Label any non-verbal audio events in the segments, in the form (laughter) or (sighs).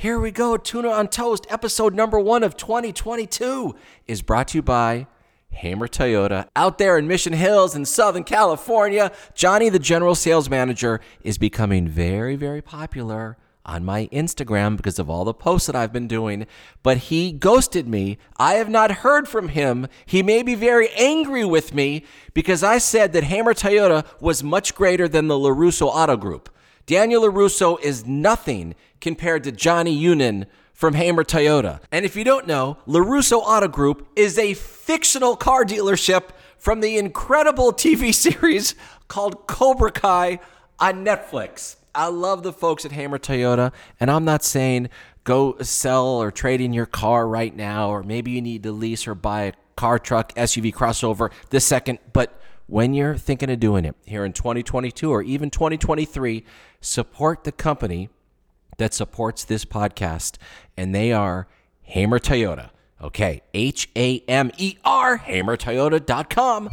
Here we go. Tuna on Toast, episode number one of 2022, is brought to you by Hamer Toyota. Out there in Mission Hills in Southern California, Johnny, the general sales manager, is becoming very, very popular on my Instagram because of all the posts that I've been doing. But he ghosted me. I have not heard from him. He may be very angry with me because I said that Hamer Toyota was much greater than the LaRusso Auto Group. Daniel LaRusso is nothing compared to Johnny Unin from Hamer Toyota. And if you don't know, LaRusso Auto Group is a fictional car dealership from the incredible TV (laughs) series called Cobra Kai on Netflix. I love the folks at Hamer Toyota, and I'm not saying go sell or trade in your car right now, or maybe you need to lease or buy a car, truck, SUV, crossover this second, but when you're thinking of doing it here in 2022 or even 2023, support the company that supports this podcast, and they are Hamer Toyota. Okay, H A M E R, hamertoyota.com.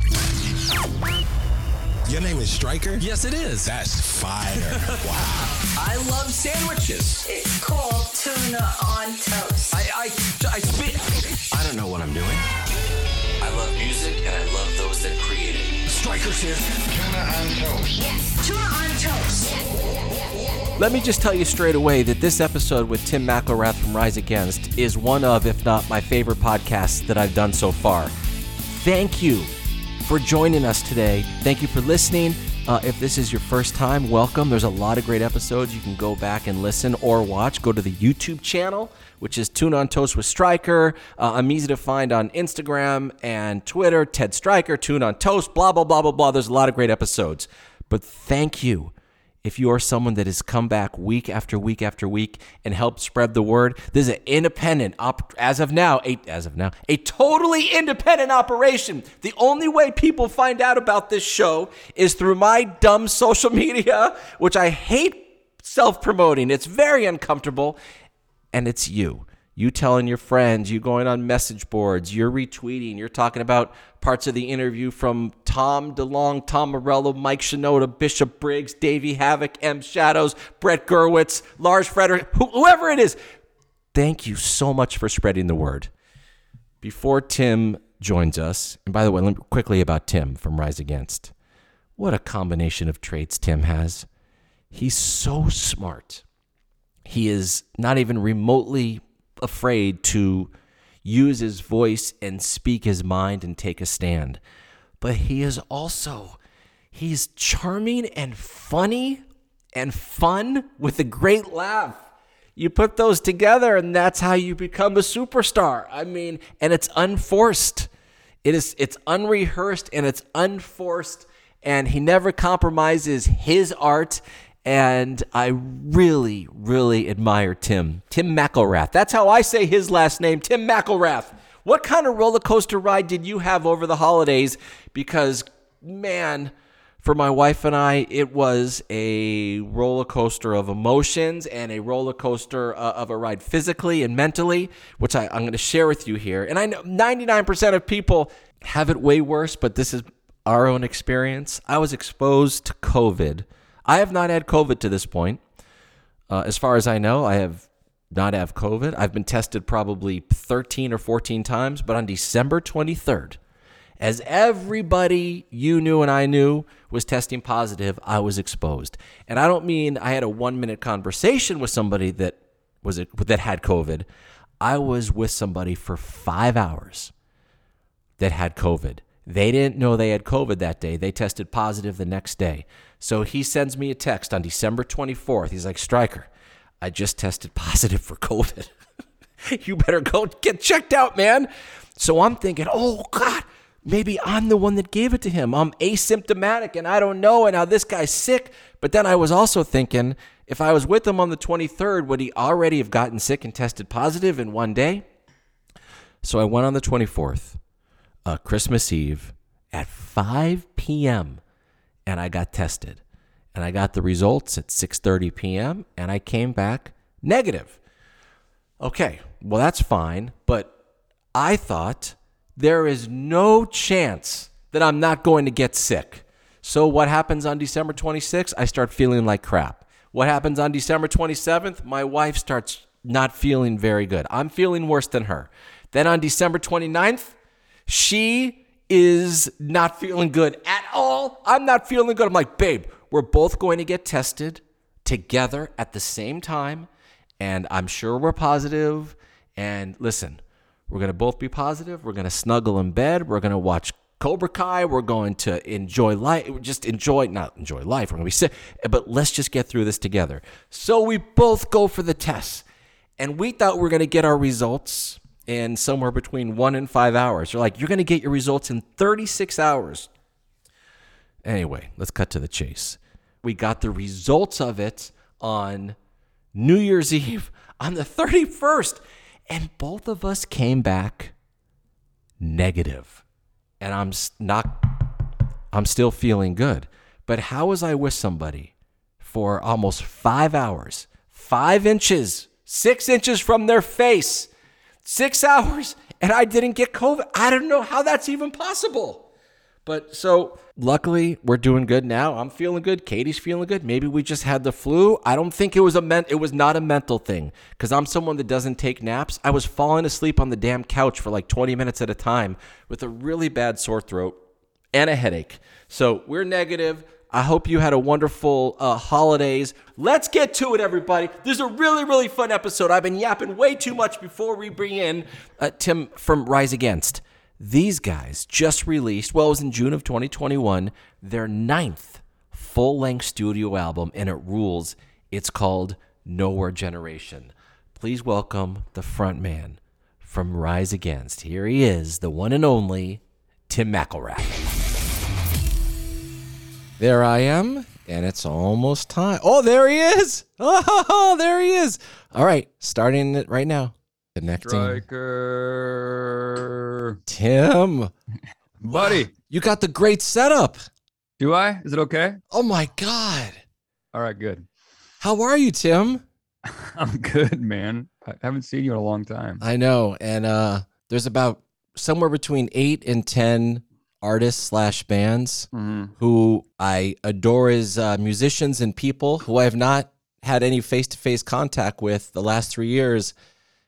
Your name is Striker? Yes, it is. That's fire. (laughs) wow. I love sandwiches. It's called tuna on toast. I, I, I spit. I don't know what I'm doing. I love music and I love those that create it. Strikers here. Tuna on toast. Yes, tuna on toast. Let me just tell you straight away that this episode with Tim McIlrath from Rise Against is one of, if not my favorite podcasts that I've done so far. Thank you for joining us today. Thank you for listening. Uh, if this is your first time, welcome. There's a lot of great episodes. You can go back and listen or watch. Go to the YouTube channel, which is Tune on Toast with Striker. Uh, I'm easy to find on Instagram and Twitter. Ted Striker, Tune on Toast, blah, blah, blah, blah, blah. There's a lot of great episodes. But thank you if you are someone that has come back week after week after week and helped spread the word, this is an independent op- as of now, a, as of now, a totally independent operation. The only way people find out about this show is through my dumb social (laughs) media, which I hate self-promoting. It's very uncomfortable, and it's you. You telling your friends, you going on message boards, you're retweeting, you're talking about parts of the interview from Tom DeLonge, Tom Morello, Mike Shinoda, Bishop Briggs, Davey Havok, M Shadows, Brett Gurewitz, Lars Frederiksen, whoever it is. Thank you so much for spreading the word. Before Tim joins us, and by the way, quickly about Tim from Rise Against. What a combination of traits Tim has. He's so smart. He is not even remotely afraid to use his voice and speak his mind and take a stand. But he is also he's charming and funny and fun with a great laugh. You put those together and that's how you become a superstar. I mean, and it's unforced. It is it's unrehearsed and it's unforced and he never compromises his art and I really, really admire Tim. Tim McIlrath. That's how I say his last name, Tim McIlrath. What kind of roller coaster ride did you have over the holidays? Because, man, for my wife and I, it was a roller coaster of emotions and a roller coaster uh, of a ride physically and mentally, which I, I'm going to share with you here. And I know 99% of people have it way worse, but this is our own experience. I was exposed to COVID I have not had COVID to this point. Uh, as far as I know, I have not have COVID. I've been tested probably 13 or 14 times, but on December 23rd, as everybody you knew and I knew was testing positive, I was exposed. And I don't mean I had a 1-minute conversation with somebody that was that had COVID. I was with somebody for 5 hours that had COVID. They didn't know they had COVID that day. They tested positive the next day. So he sends me a text on December 24th. He's like, Striker, I just tested positive for COVID. (laughs) you better go get checked out, man. So I'm thinking, oh, God, maybe I'm the one that gave it to him. I'm asymptomatic and I don't know. And now this guy's sick. But then I was also thinking, if I was with him on the 23rd, would he already have gotten sick and tested positive in one day? So I went on the 24th, uh, Christmas Eve, at 5 p.m and I got tested. And I got the results at 6:30 p.m. and I came back negative. Okay, well that's fine, but I thought there is no chance that I'm not going to get sick. So what happens on December 26th? I start feeling like crap. What happens on December 27th? My wife starts not feeling very good. I'm feeling worse than her. Then on December 29th, she is not feeling good at all. I'm not feeling good. I'm like, babe, we're both going to get tested together at the same time. And I'm sure we're positive. And listen, we're going to both be positive. We're going to snuggle in bed. We're going to watch Cobra Kai. We're going to enjoy life. Just enjoy, not enjoy life. We're going to be sick, but let's just get through this together. So we both go for the tests. And we thought we were going to get our results in somewhere between one and five hours. You're like, you're going to get your results in 36 hours. Anyway, let's cut to the chase. We got the results of it on New Year's Eve (laughs) on the 31st, and both of us came back negative. And I'm not, I'm still feeling good. But how was I with somebody for almost five hours, five inches, six inches from their face? Six hours and I didn't get COVID. I don't know how that's even possible. But so luckily we're doing good now. I'm feeling good. Katie's feeling good. Maybe we just had the flu. I don't think it was a men- it was not a mental thing cuz I'm someone that doesn't take naps. I was falling asleep on the damn couch for like 20 minutes at a time with a really bad sore throat and a headache. So, we're negative. I hope you had a wonderful uh, holidays. Let's get to it, everybody. This is a really, really fun episode. I've been yapping way too much before we bring in uh, Tim from Rise Against. These guys just released, well, it was in June of 2021, their ninth full length studio album, and it rules. It's called Nowhere Generation. Please welcome the front man from Rise Against. Here he is, the one and only Tim McIlrath. There I am, and it's almost time. Oh, there he is. (laughs) Oh, there he is. All right, starting it right now. Connecting. Striker. Tim, (laughs) Buddy, you got the great setup. do I? Is it okay? Oh my God. All right, good. How are you, Tim? (laughs) I'm good, man. I haven't seen you in a long time. I know. And uh there's about somewhere between eight and ten artists slash bands Mhm. who I adore as uh, musicians and people who I have not had any face to face contact with the last three years.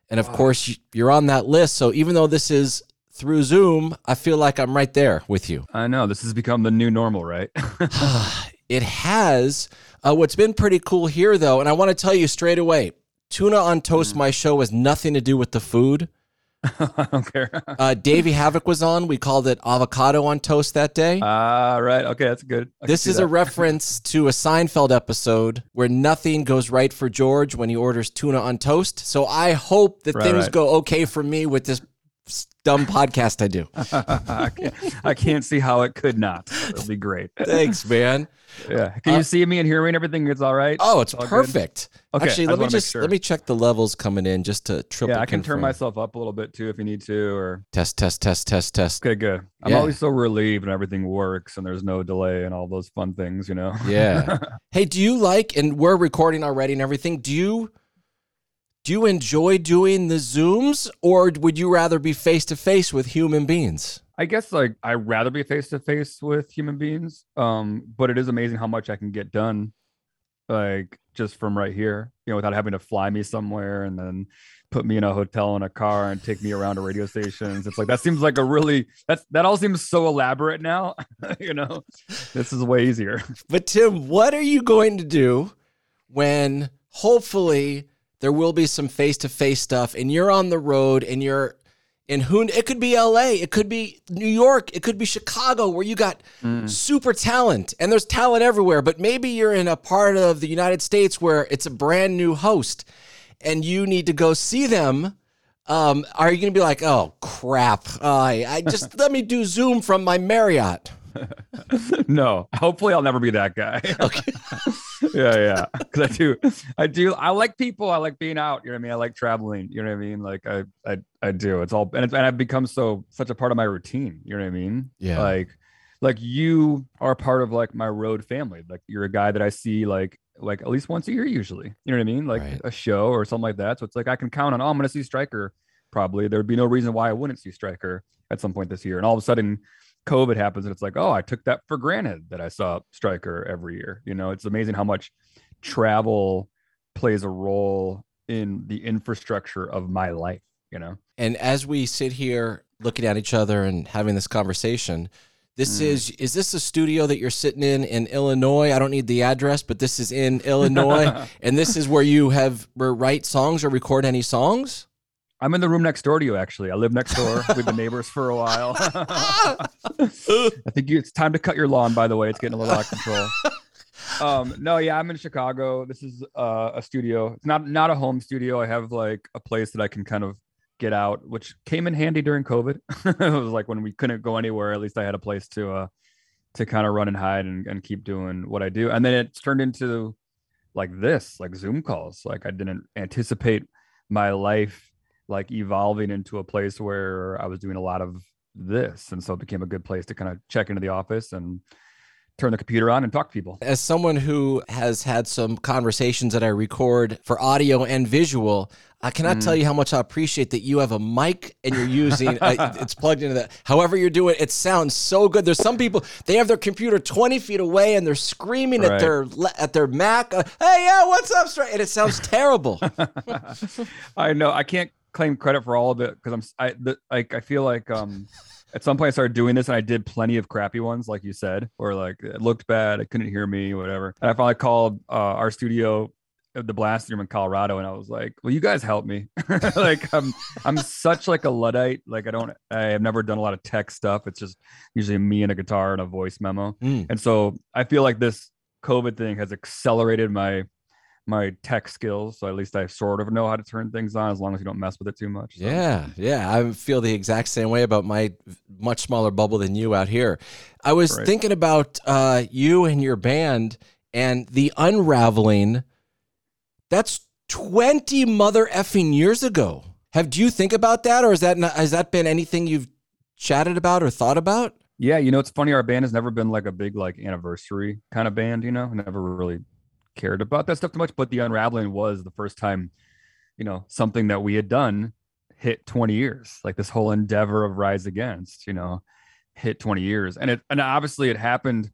And of course, you- you're on that list. So even though this is through Zoom, I feel like I'm right there with you. I know this has become the new normal, right? (laughs) (sighs) it has. Uh, what's been pretty cool here, though, and I want to tell you straight away Tuna on Toast, my show, has nothing to do with the food. (laughs) I don't care. Uh, Davey Havok was on. We called it avocado on toast that day. Ah, right. Okay, that's good. I This is that. a (laughs) reference to a Seinfeld episode where nothing goes right for George when he orders tuna on toast. So I hope that Right, things right. go okay for me with this dumb podcast I do. I, (laughs) can't, I can't see how it could not. It'll be great. Thanks, man. Yeah. Can Uh, you see me and hear me and everything? It's all right. Oh, it's perfect. Okay, Actually, let me just wanna make just sure. let me check the levels coming in just to triple. yeah, I can turn myself up a little bit too if you need to. Or test, test, test, test, test. okay, good. I'm Yeah. always so relieved when everything works and there's no delay and all those fun things. You know. Yeah. (laughs) hey, do you like? And we're recording already and everything. Do you? Do you enjoy doing the zooms, or would you rather be face to face with human beings? I guess like I'd rather be face to face with human beings. Um, but it is amazing how much I can get done, like just from right here, you know, without having to fly me somewhere and then put me in a hotel in a car and take me around to radio stations. It's like that seems like a really that's that all seems so elaborate now. (laughs) you know, this is way easier. But Tim, what are you going to do when hopefully there will be some face to face stuff and you're on the road and you're in who it could be LA, it could be New York, it could be Chicago where you got super talent and there's talent everywhere, but maybe you're in a part of the United States where it's a brand new host and you need to go see them. Um, are you going to be like, oh crap, I, I just (laughs) let me do Zoom from my Marriott? (laughs) no, hopefully I'll never be that guy. Okay. (laughs) yeah, yeah. (laughs) Because I do, I do. I like people. I like being out. You know what I mean? I like traveling. You know what I mean? Like I, I, I do. It's all, and, it's, and I've become so such a part of my routine. You know what I mean? Yeah. Like, like you are part of like my road family. Like you're a guy that I see like like at least once a year usually. You know what I mean? Like Right. a show or something like that. So it's like I can count on. Oh, I'm going to see Striker. Probably there would be no reason why I wouldn't see Striker at some point this year. And all of a sudden, COVID happens, and it's like, oh, I took that for granted that I saw Striker every year. You know, it's amazing how much travel plays a role in the infrastructure of my life, you know. And as we sit here looking at each other and having this conversation, this Mm. is is this a studio that you're sitting in in Illinois? I don't need the address, but this is in Illinois, (laughs) and this is where you have where write songs or record any songs. I'm in the room next door to you. Actually, I live next door. We've been neighbors for a while. (laughs) I think you, it's time to cut your lawn. By the way, it's getting a little out of control. Um, no, yeah, I'm in Chicago. This is uh, a studio. It's not not a home studio. I have like a place that I can kind of get out, which came in handy during COVID. (laughs) it was like when we couldn't go anywhere. At least I had a place to uh to kind of run and hide and, and keep doing what I do. And then it's turned into like this, like Zoom calls. Like I didn't anticipate my life like evolving into a place where I was doing a lot of this. And so it became a good place to kind of check into the office and turn the computer on and talk to people. As someone who has had some conversations that I record for audio and visual, I cannot Mm. tell you how much I appreciate that you have a mic and you're using uh, (laughs) it's plugged into that. However you're doing it, it sounds so good. There's some people they have their computer 20 feet away and they're screaming at their at their Mac. uh, hey, yeah, what's up, straight? And it sounds terrible. (laughs) I know I can't claim credit for all of it because I'm I the, like I feel like um (laughs) at some point I started doing this and I did plenty of crappy ones like you said or like it looked bad I couldn't hear me whatever. And I finally called uh, our studio uh, the blast room in Colorado and I was like well you guys help me? (laughs) Like I'm I'm such like a luddite like I don't I have never done a lot of tech stuff it's just usually me and a guitar and a voice memo. Mm. and so I feel like this COVID thing has accelerated my my tech skills. So at least I sort of know how to turn things on as long as you don't mess with it too much. So, Yeah, yeah. I feel the exact same way about my much smaller bubble than you out here. I was Right. thinking about uh, you and your band and the unraveling. That's 20 mother effing years ago. Have do you think about that or is that not, has that been anything you've chatted about or thought about? Yeah, you know, it's funny. Our band has never been like a big like anniversary kind of band. You know, never really cared about that stuff too much. But the unraveling was the first time, you know, something that we had done hit 20 years. Like this whole endeavor of Rise Against, you know, hit 20 years, and it and obviously it happened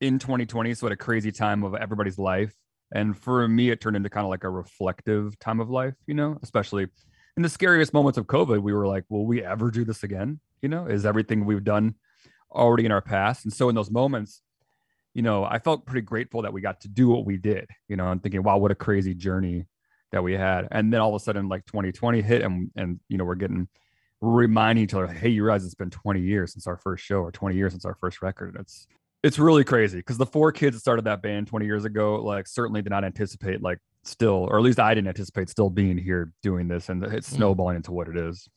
in 2020. So at a crazy time of everybody's life, and for me, it turned into kind of like a reflective time of life. You know, especially in the scariest moments of COVID, we were like, will we ever do this again? You know, is everything we've done already in our past? And so in those moments, you know, I felt pretty grateful that we got to do what we did, you know, and thinking, wow, what a crazy journey that we had. And then all of a sudden, like 2020 hit and and you know, we're getting reminding each other, hey, you realize it's been 20 years since our first show or 20 years since our first record. It's it's really crazy because the four kids that started that band 20 years ago, like certainly did not anticipate like still, or at least I didn't anticipate still being here doing this and it's mm. snowballing into what it is.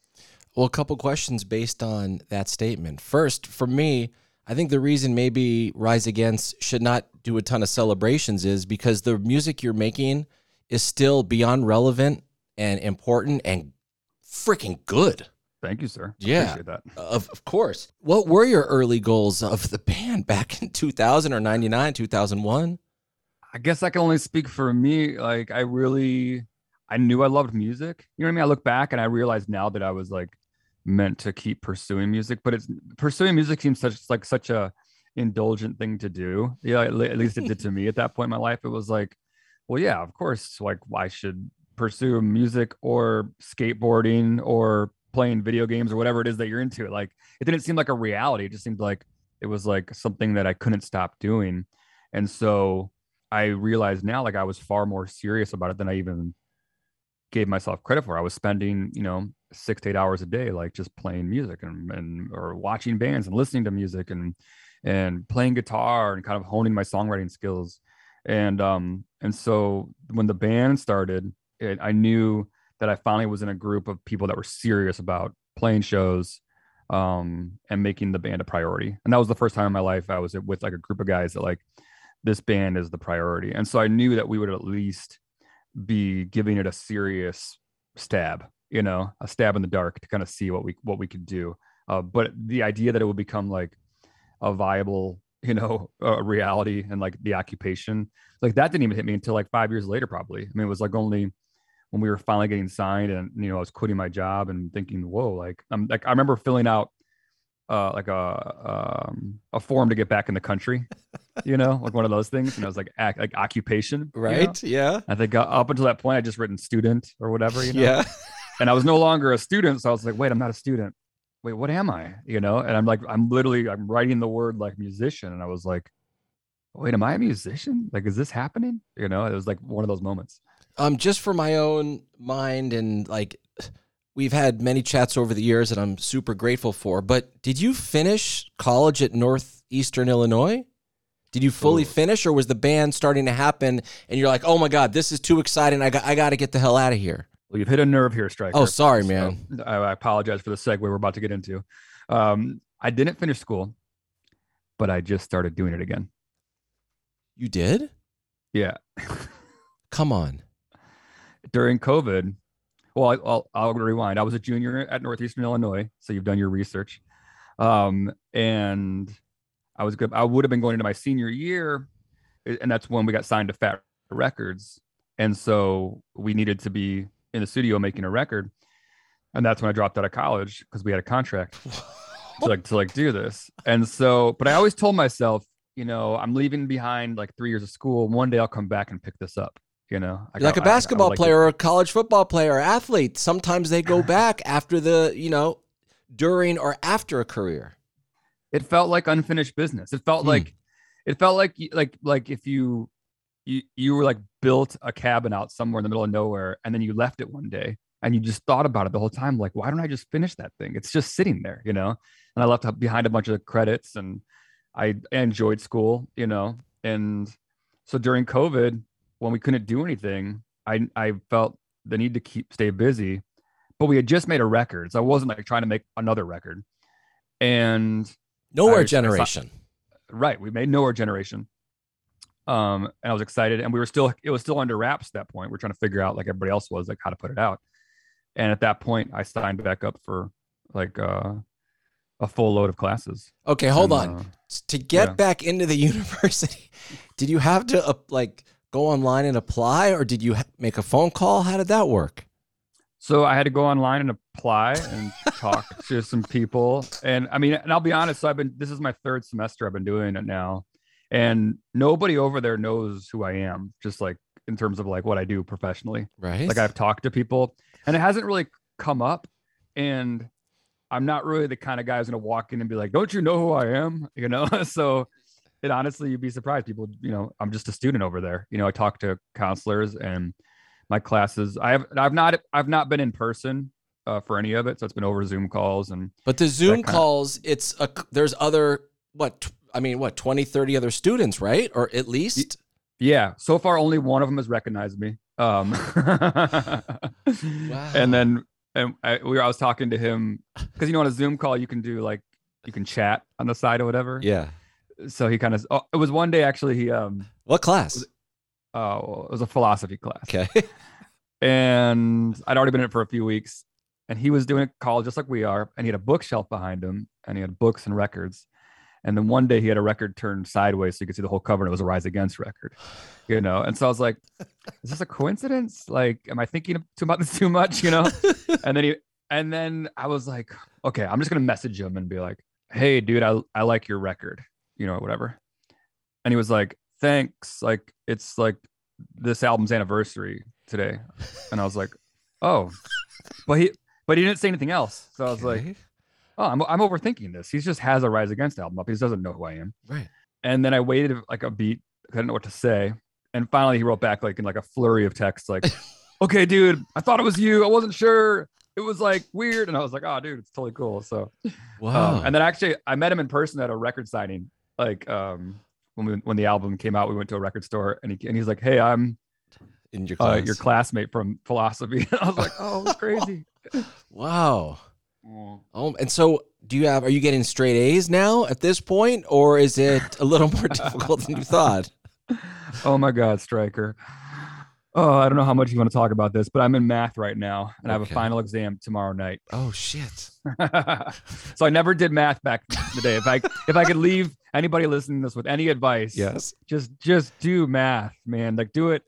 Well, a couple questions based on that statement. First, for me, I think the reason maybe Rise Against should not do a ton of celebrations is because the music you're making is still beyond relevant and important and freaking good. Thank you, sir. Yeah. Of, of course. What were your early goals of the band back in 2000 or 99, 2001? I guess I can only speak for me. Like I really, I knew I loved music. You know what I mean? I look back and I realize now that I was like meant to keep pursuing music, but it's pursuing music seems such like such a indulgent thing to do. Yeah, at least it did to me at that point in my life. It was like, well, yeah, of course. Like I should pursue music or skateboarding or playing video games or whatever it is that you're into. Like it didn't seem like a reality. It just seemed like it was like something that I couldn't stop doing. And so I realized now like I was far more serious about it than I even gave myself credit for. I was spending, you know, six to eight hours a day, like just playing music and, and or watching bands and listening to music and and playing guitar and kind of honing my songwriting skills. And um and so when the band started, it, I knew that I finally was in a group of people that were serious about playing shows um and making the band a priority. And that was the first time in my life I was with like a group of guys that like this band is the priority. And so I knew that we would at least be giving it a serious stab, you know, a stab in the dark to kind of see what we what we could do. Uh, but the idea that it would become like a viable, you know, (laughs) uh, reality and like the occupation, like that didn't even hit me until like five years later, probably. I mean, it was like only when we were finally getting signed and you know I was quitting my job and thinking, whoa, like I'm like I remember filling out uh, like a um, a form to get back in the country, (laughs) you know, like one of those things. And I was like, ac- like occupation, you know? Right? Yeah. I think uh, up until that point, I just written student or whatever, you know. Yeah. And I was no longer a student, so I was like, wait, I'm not a student. Wait, what am I? You know. And I'm like, I'm literally, I'm writing the word like musician, and I was like, wait, am I a musician? Like, is this happening? You know, it was like one of those moments. Um, just for my own mind and like we've had many chats over the years that I'm super grateful for. But did you finish college at Northeastern Illinois? Did you fully Ooh. finish, or was the band starting to happen, and you're like, "Oh my god, this is too exciting! I got, I got to get the hell out of here." Well, you've hit a nerve here, Striker. Oh, sorry, So, man. I, I apologize for the segue we're about to get into. Um, I didn't finish school, but I just started doing it again. You did? Yeah. (laughs) Come on. During COVID, well, I, I'll, I'll rewind. I was a junior at Northeastern Illinois, so you've done your research. Um, and I was good. I would have been going into my senior year, and that's when we got signed to Fat Records, and so we needed to be in the studio making a record, and that's when I dropped out of college because we had a contract (laughs) to like to like do this. And so, but I always told myself, you know, I'm leaving behind like three years of school. One day I'll come back and pick this up. You know, I like got- a I- I basketball like to- player or a college football player or athlete. Sometimes they go (laughs) back after the, you know, during or after a career. it felt like unfinished business. It felt Hmm. like it felt like like like if you you you were like built a cabin out somewhere in the middle of nowhere and then you left it one day and you just thought about it the whole time like why don't I just finish that thing? It's just sitting there, you know. And I left behind a bunch of credits and I enjoyed school, you know. And so during COVID when we couldn't do anything, I I felt the need to keep stay busy. But we had just made a record, so I wasn't like trying to make another record. And Nowhere I- I generation. right we made nowhere generation um and i was excited and we were still it was still under wraps at that point we're trying to figure out like everybody else was like how to put it out and at that point i signed back up for like uh a full load of classes Okay, hold And, on. uh, To get yeah. back into the (laughs) university, did you have to uh, like go online and apply or did you ha- make a phone call? How did that work? so i had to go online and apply and talk (laughs) to some people and i mean and i'll be honest so i've been this is my third semester i've been doing it now and nobody over there knows who i am just like in terms of like what i do professionally Right? like I've talked to people and it hasn't really come up and I'm not really the kind of guy who's gonna walk in and be like, don't you know who I am? (laughs) You know, (laughs) so it honestly you'd be surprised. People, you know, I'm just a student over there. You know, I talk to counselors and my classes. I have I've not I've not been in person uh, for any of it. So it's been over Zoom calls and but the Zoom calls, it's a there's other what I mean, what 20, 30 other students, right? Or at least yeah, so far only one of them has recognized me. Um, (laughs) and then and I, we were, I was talking to him because you know on a Zoom call you can do like you can chat on the side or whatever. yeah. So he kind of oh, it was one day actually he um What class? oh it was a philosophy class Okay. (laughs) and I'd already been in it for a few weeks and he was doing a call just like we are and he had a bookshelf behind him and he had books and records and then one day he had a record turned sideways so you could see the whole cover and it was a rise against record you know? And so i was like is this a coincidence? Like am i thinking too about this too much? You know? (laughs) And then he and then i was like okay i'm just gonna message him and be like hey dude i, I like your record you know whatever. And he was like thanks like it's like this album's anniversary today. And i was like oh. But he but he didn't say anything else. So i was like Okay. Oh I'm, I'm overthinking this he just has a rise against album up he just doesn't know who i am right. and then I waited like a beat. I didn't know what to say. And finally he wrote back like in like a flurry of text, like, (laughs) okay, dude, I thought it was you. I wasn't sure. It was like weird. And I was like, oh dude, it's totally cool. So Wow. um, and then actually I met him in person at a record signing. Like um when we when the album came out, we went to a record store and he and he's like, Hey, I'm in your uh, your classmate from philosophy. (laughs) I was like, Oh, it's (laughs) crazy. Wow. Oh, and so do you have? Are you getting straight A's now at this point, or is it a little more (laughs) difficult than you thought? (laughs) oh my god, Striker. Oh, I don't know how much you want to talk about this, but I'm in math right now and I have a final exam tomorrow night. Oh shit! (laughs) so I never did math back in the day. If I if I could leave anybody listening to this with any advice, Yes. just just do math, man. Like do it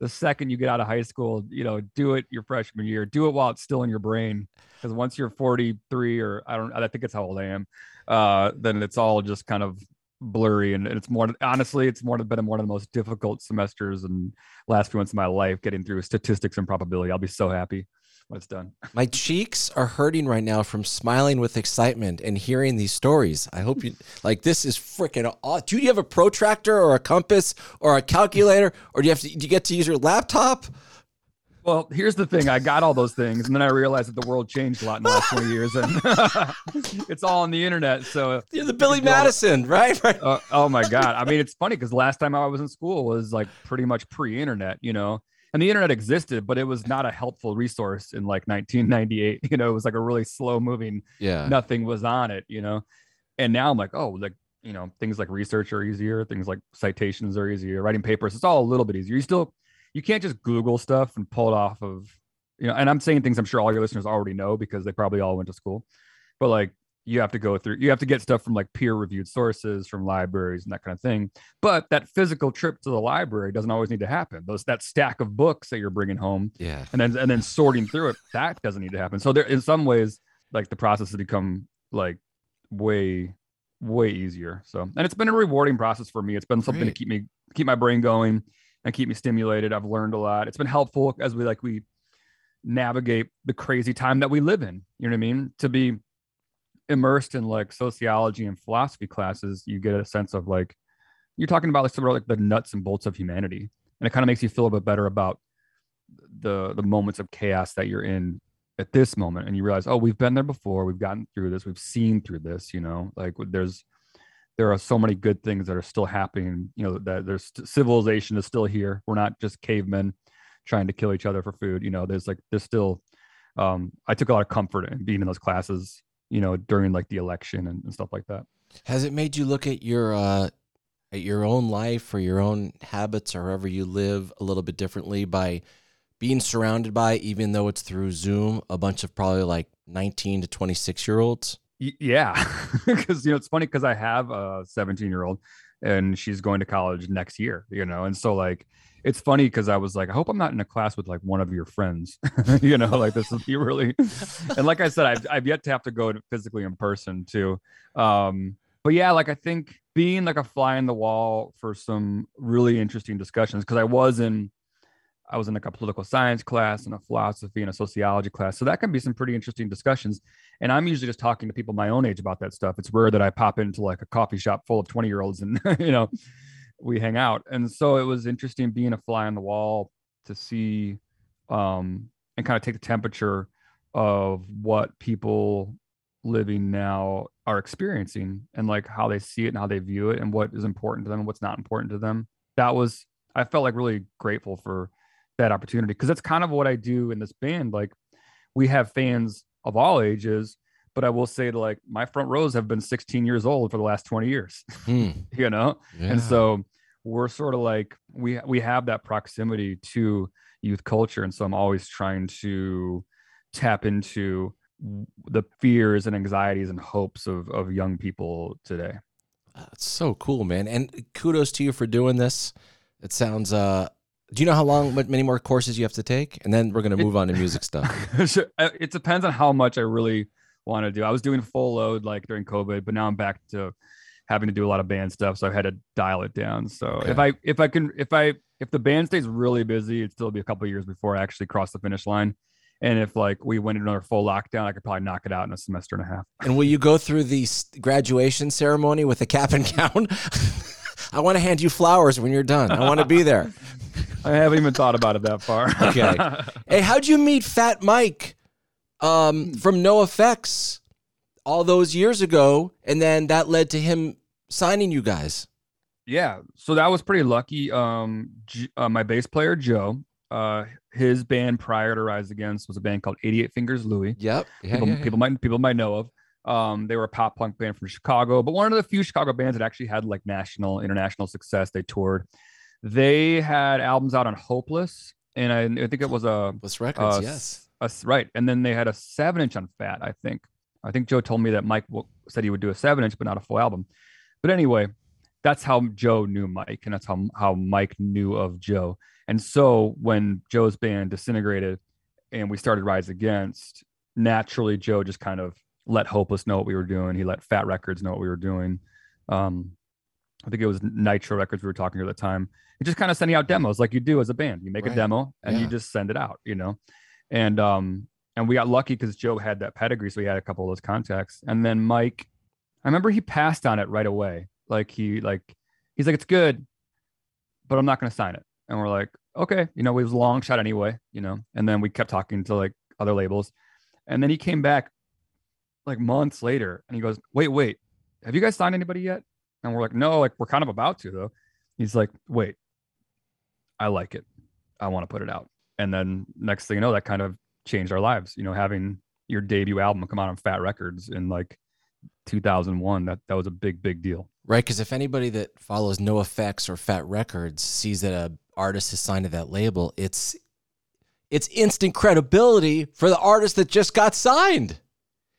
the second you get out of high school, you know, do it your freshman year, do it while it's still in your brain. Because once you're 43 or I don't, I think it's how old I am, uh, then it's all just kind of blurry and it's more honestly it's more been one of the most difficult semesters and last few months of my life getting through statistics and probability i'll be so happy when it's done (laughs) My cheeks are hurting right now from smiling with excitement and hearing these stories. I hope you like this is freaking aw- Do you have a protractor or a compass or a calculator or do you have to do you get to use your laptop? well here's the thing i got all those things and then i realized that the world changed a lot in the last 20 years and (laughs) it's all on the internet so You're the Billy do all Madison, right? Right. (laughs) uh, oh my god i mean it's funny because last time i was in school was like pretty much pre-internet you know and the internet existed but it was not a helpful resource in like 1998 (laughs) you know it was like a really slow moving Yeah. nothing was on it you know and now i'm like oh like you know things like research are easier things like citations are easier writing papers it's all a little bit easier you still you can't just google stuff and pull it off of you know and i'm saying things i'm sure all your listeners already know because they probably all went to school but like you have to go through you have to get stuff from like peer reviewed sources from libraries and that kind of thing. But that physical trip to the library doesn't always need to happen. Those that stack of books that you're bringing home Yeah. and then and then sorting through it that doesn't need to happen. So there in some ways like the process has become like way way easier. So and it's been a rewarding process for me. It's been something Great. to keep me keep my brain going and keep me stimulated. I've learned a lot. It's been helpful as we like we navigate the crazy time that we live in. You know what i mean? To be immersed in like sociology and philosophy classes you get a sense of like you're talking about like sort of like the nuts and bolts of humanity. And it kind of makes you feel a bit better about the the moments of chaos that you're in at this moment. And you realize oh we've been there before. We've gotten through this. We've seen through this you know? Like there's there are so many good things that are still happening you know that there's civilization is still here. We're not just cavemen trying to kill each other for food you know? There's like there's still um i took a lot of comfort in being in those classes you know during like the election and, and stuff like that Has it made you look at your uh at your own life or your own habits or however you live a little bit differently by being surrounded by even though it's through Zoom a bunch of probably like 19 to 26 year olds? Yeah (laughs) because you know it's funny because i have a 17 year old and she's going to college next year you know and so like it's funny because i was like i hope i'm not in a class with like one of your friends (laughs) you know like this would be really (laughs) and like i said I've, I've yet to have to go to physically in person too um but yeah like i think being like a fly in the wall for some really interesting discussions because i was in I was in like a political science class and a philosophy and a sociology class. So that can be some pretty interesting discussions. And I'm usually just talking to people my own age about that stuff. It's rare that I pop into like a coffee shop full of 20 year olds and, (laughs) you know, we hang out. And so it was interesting being a fly on the wall to see um, and kind of take the temperature of what people living now are experiencing and like how they see it and how they view it and what is important to them and what's not important to them. That was, I felt like really grateful for that opportunity because that's kind of what I do in this band. Like we have fans of all ages, but I will say to like my front rows have been 16 years old for the last 20 years, (laughs) Hmm. you know? Yeah. And so we're sort of like we we have that proximity to youth culture. And so I'm always trying to tap into the fears and anxieties and hopes of of young people today. That's so cool, man. And kudos to you for doing this. It sounds uh do you know how long what many more courses you have to take? And then we're gonna move on to music stuff. (laughs) Uh, It depends on how much I really want to do. I was doing full load like during COVID, but now I'm back to having to do a lot of band stuff, so I've had to dial it down. So if I if I can if I if the band stays really busy, it'd still be a couple of years before I actually cross the finish line. And if like we went into another full lockdown, I could probably knock it out in a semester and a half. And will you go through the graduation ceremony with a cap and gown? (laughs) I want to hand you flowers when you're done. I want to be there. (laughs) I haven't even thought about it that far. Okay. (laughs) Hey, how'd you meet Fat Mike um, from NOFX all those years ago? And then that led to him signing you guys. yeah so that was pretty lucky um J- uh, my bass player joe uh his band prior to rise against was a band called 88 fingers louie Yep. Yeah, people, yeah, yeah. people might people might know of um they were a pop punk band from chicago but one of the few chicago bands that actually had like national international success they toured they had albums out on hopeless and i, I think it was a Bliss Records, uh, yes. A s- right and then they had a seven inch on fat i think i think joe told me that mike said he would do a seven inch but not a full album but anyway that's how joe knew mike and that's how, how mike knew of joe And so when Joe's band disintegrated and we started Rise Against, naturally Joe just kind of let Hopeless know what we were doing. He let Fat Records know what we were doing. Um, I think it was Nitro Records we were talking to at the time. And just kind of sending out demos like you do as a band. You make Right. a demo and you just send it out, you know. And um, and we got lucky because Joe had that pedigree, so he had a couple of those contacts. And then Mike, I remember he passed on it right away. Like he like he's like, it's good, but I'm not gonna sign it. And we're like, okay, you know, it was a long shot anyway, you know. And then we kept talking to like other labels. And then he came back like months later and he goes, Wait, wait, have you guys signed anybody yet? And we're like, No, like we're kind of about to though. He's like, Wait, I like it. I want to put it out. And then next thing you know, that kind of changed our lives, you know, having your debut album come out on Fat Records in like 2001. That that was a big, big deal. Right, because if anybody that follows NOFX or Fat Records sees that a artist is signed to that label, it's it's instant credibility for the artist that just got signed.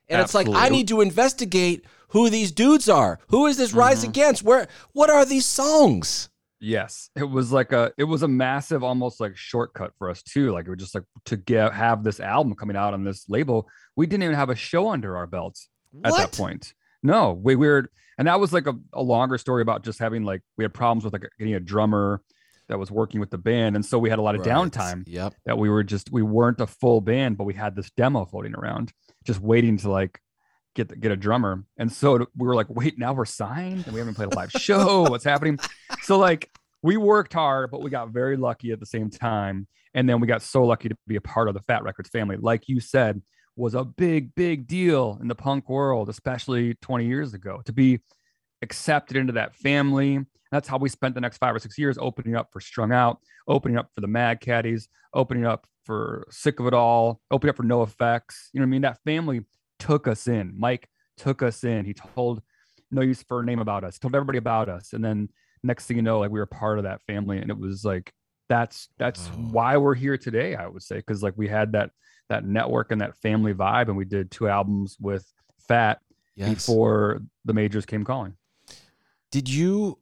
And it's like I need to investigate who these dudes are. Who is this Rise mm-hmm. Against? Where what are these songs? Yes, it was like a it was a massive almost like shortcut for us too. Like it was just like to get have this album coming out on this label. We didn't even have a show under our belts at that point. No, we, we were, and that was like a, a longer story about just having like we had problems with like getting a drummer that was working with the band, and so we had a lot of Right. downtime Yep. that we were just we weren't a full band, but we had this demo floating around, just waiting to like get the, get a drummer. And so we were like, wait, now we're signed and we haven't played a live show. What's happening? (laughs) So like we worked hard, but we got very lucky at the same time. And then we got so lucky to be a part of the Fat Records family. Like you said, was a big, big deal in the punk world, especially 20 years ago, to be accepted into that family. That's how we spent the next five or six years opening up for Strung Out, opening up for the Mad Caddies, opening up for Sick of It All, opening up for NOFX. You know what I mean? That family took us in. Mike took us in. He told No Use for a Name about us, told everybody about us. And then next thing you know, like we were part of that family. And it was like, that's that's why we're here today, I would say. Cause like we had that that network and that family vibe, and we did two albums with Fat Yes. before the majors came calling. Did you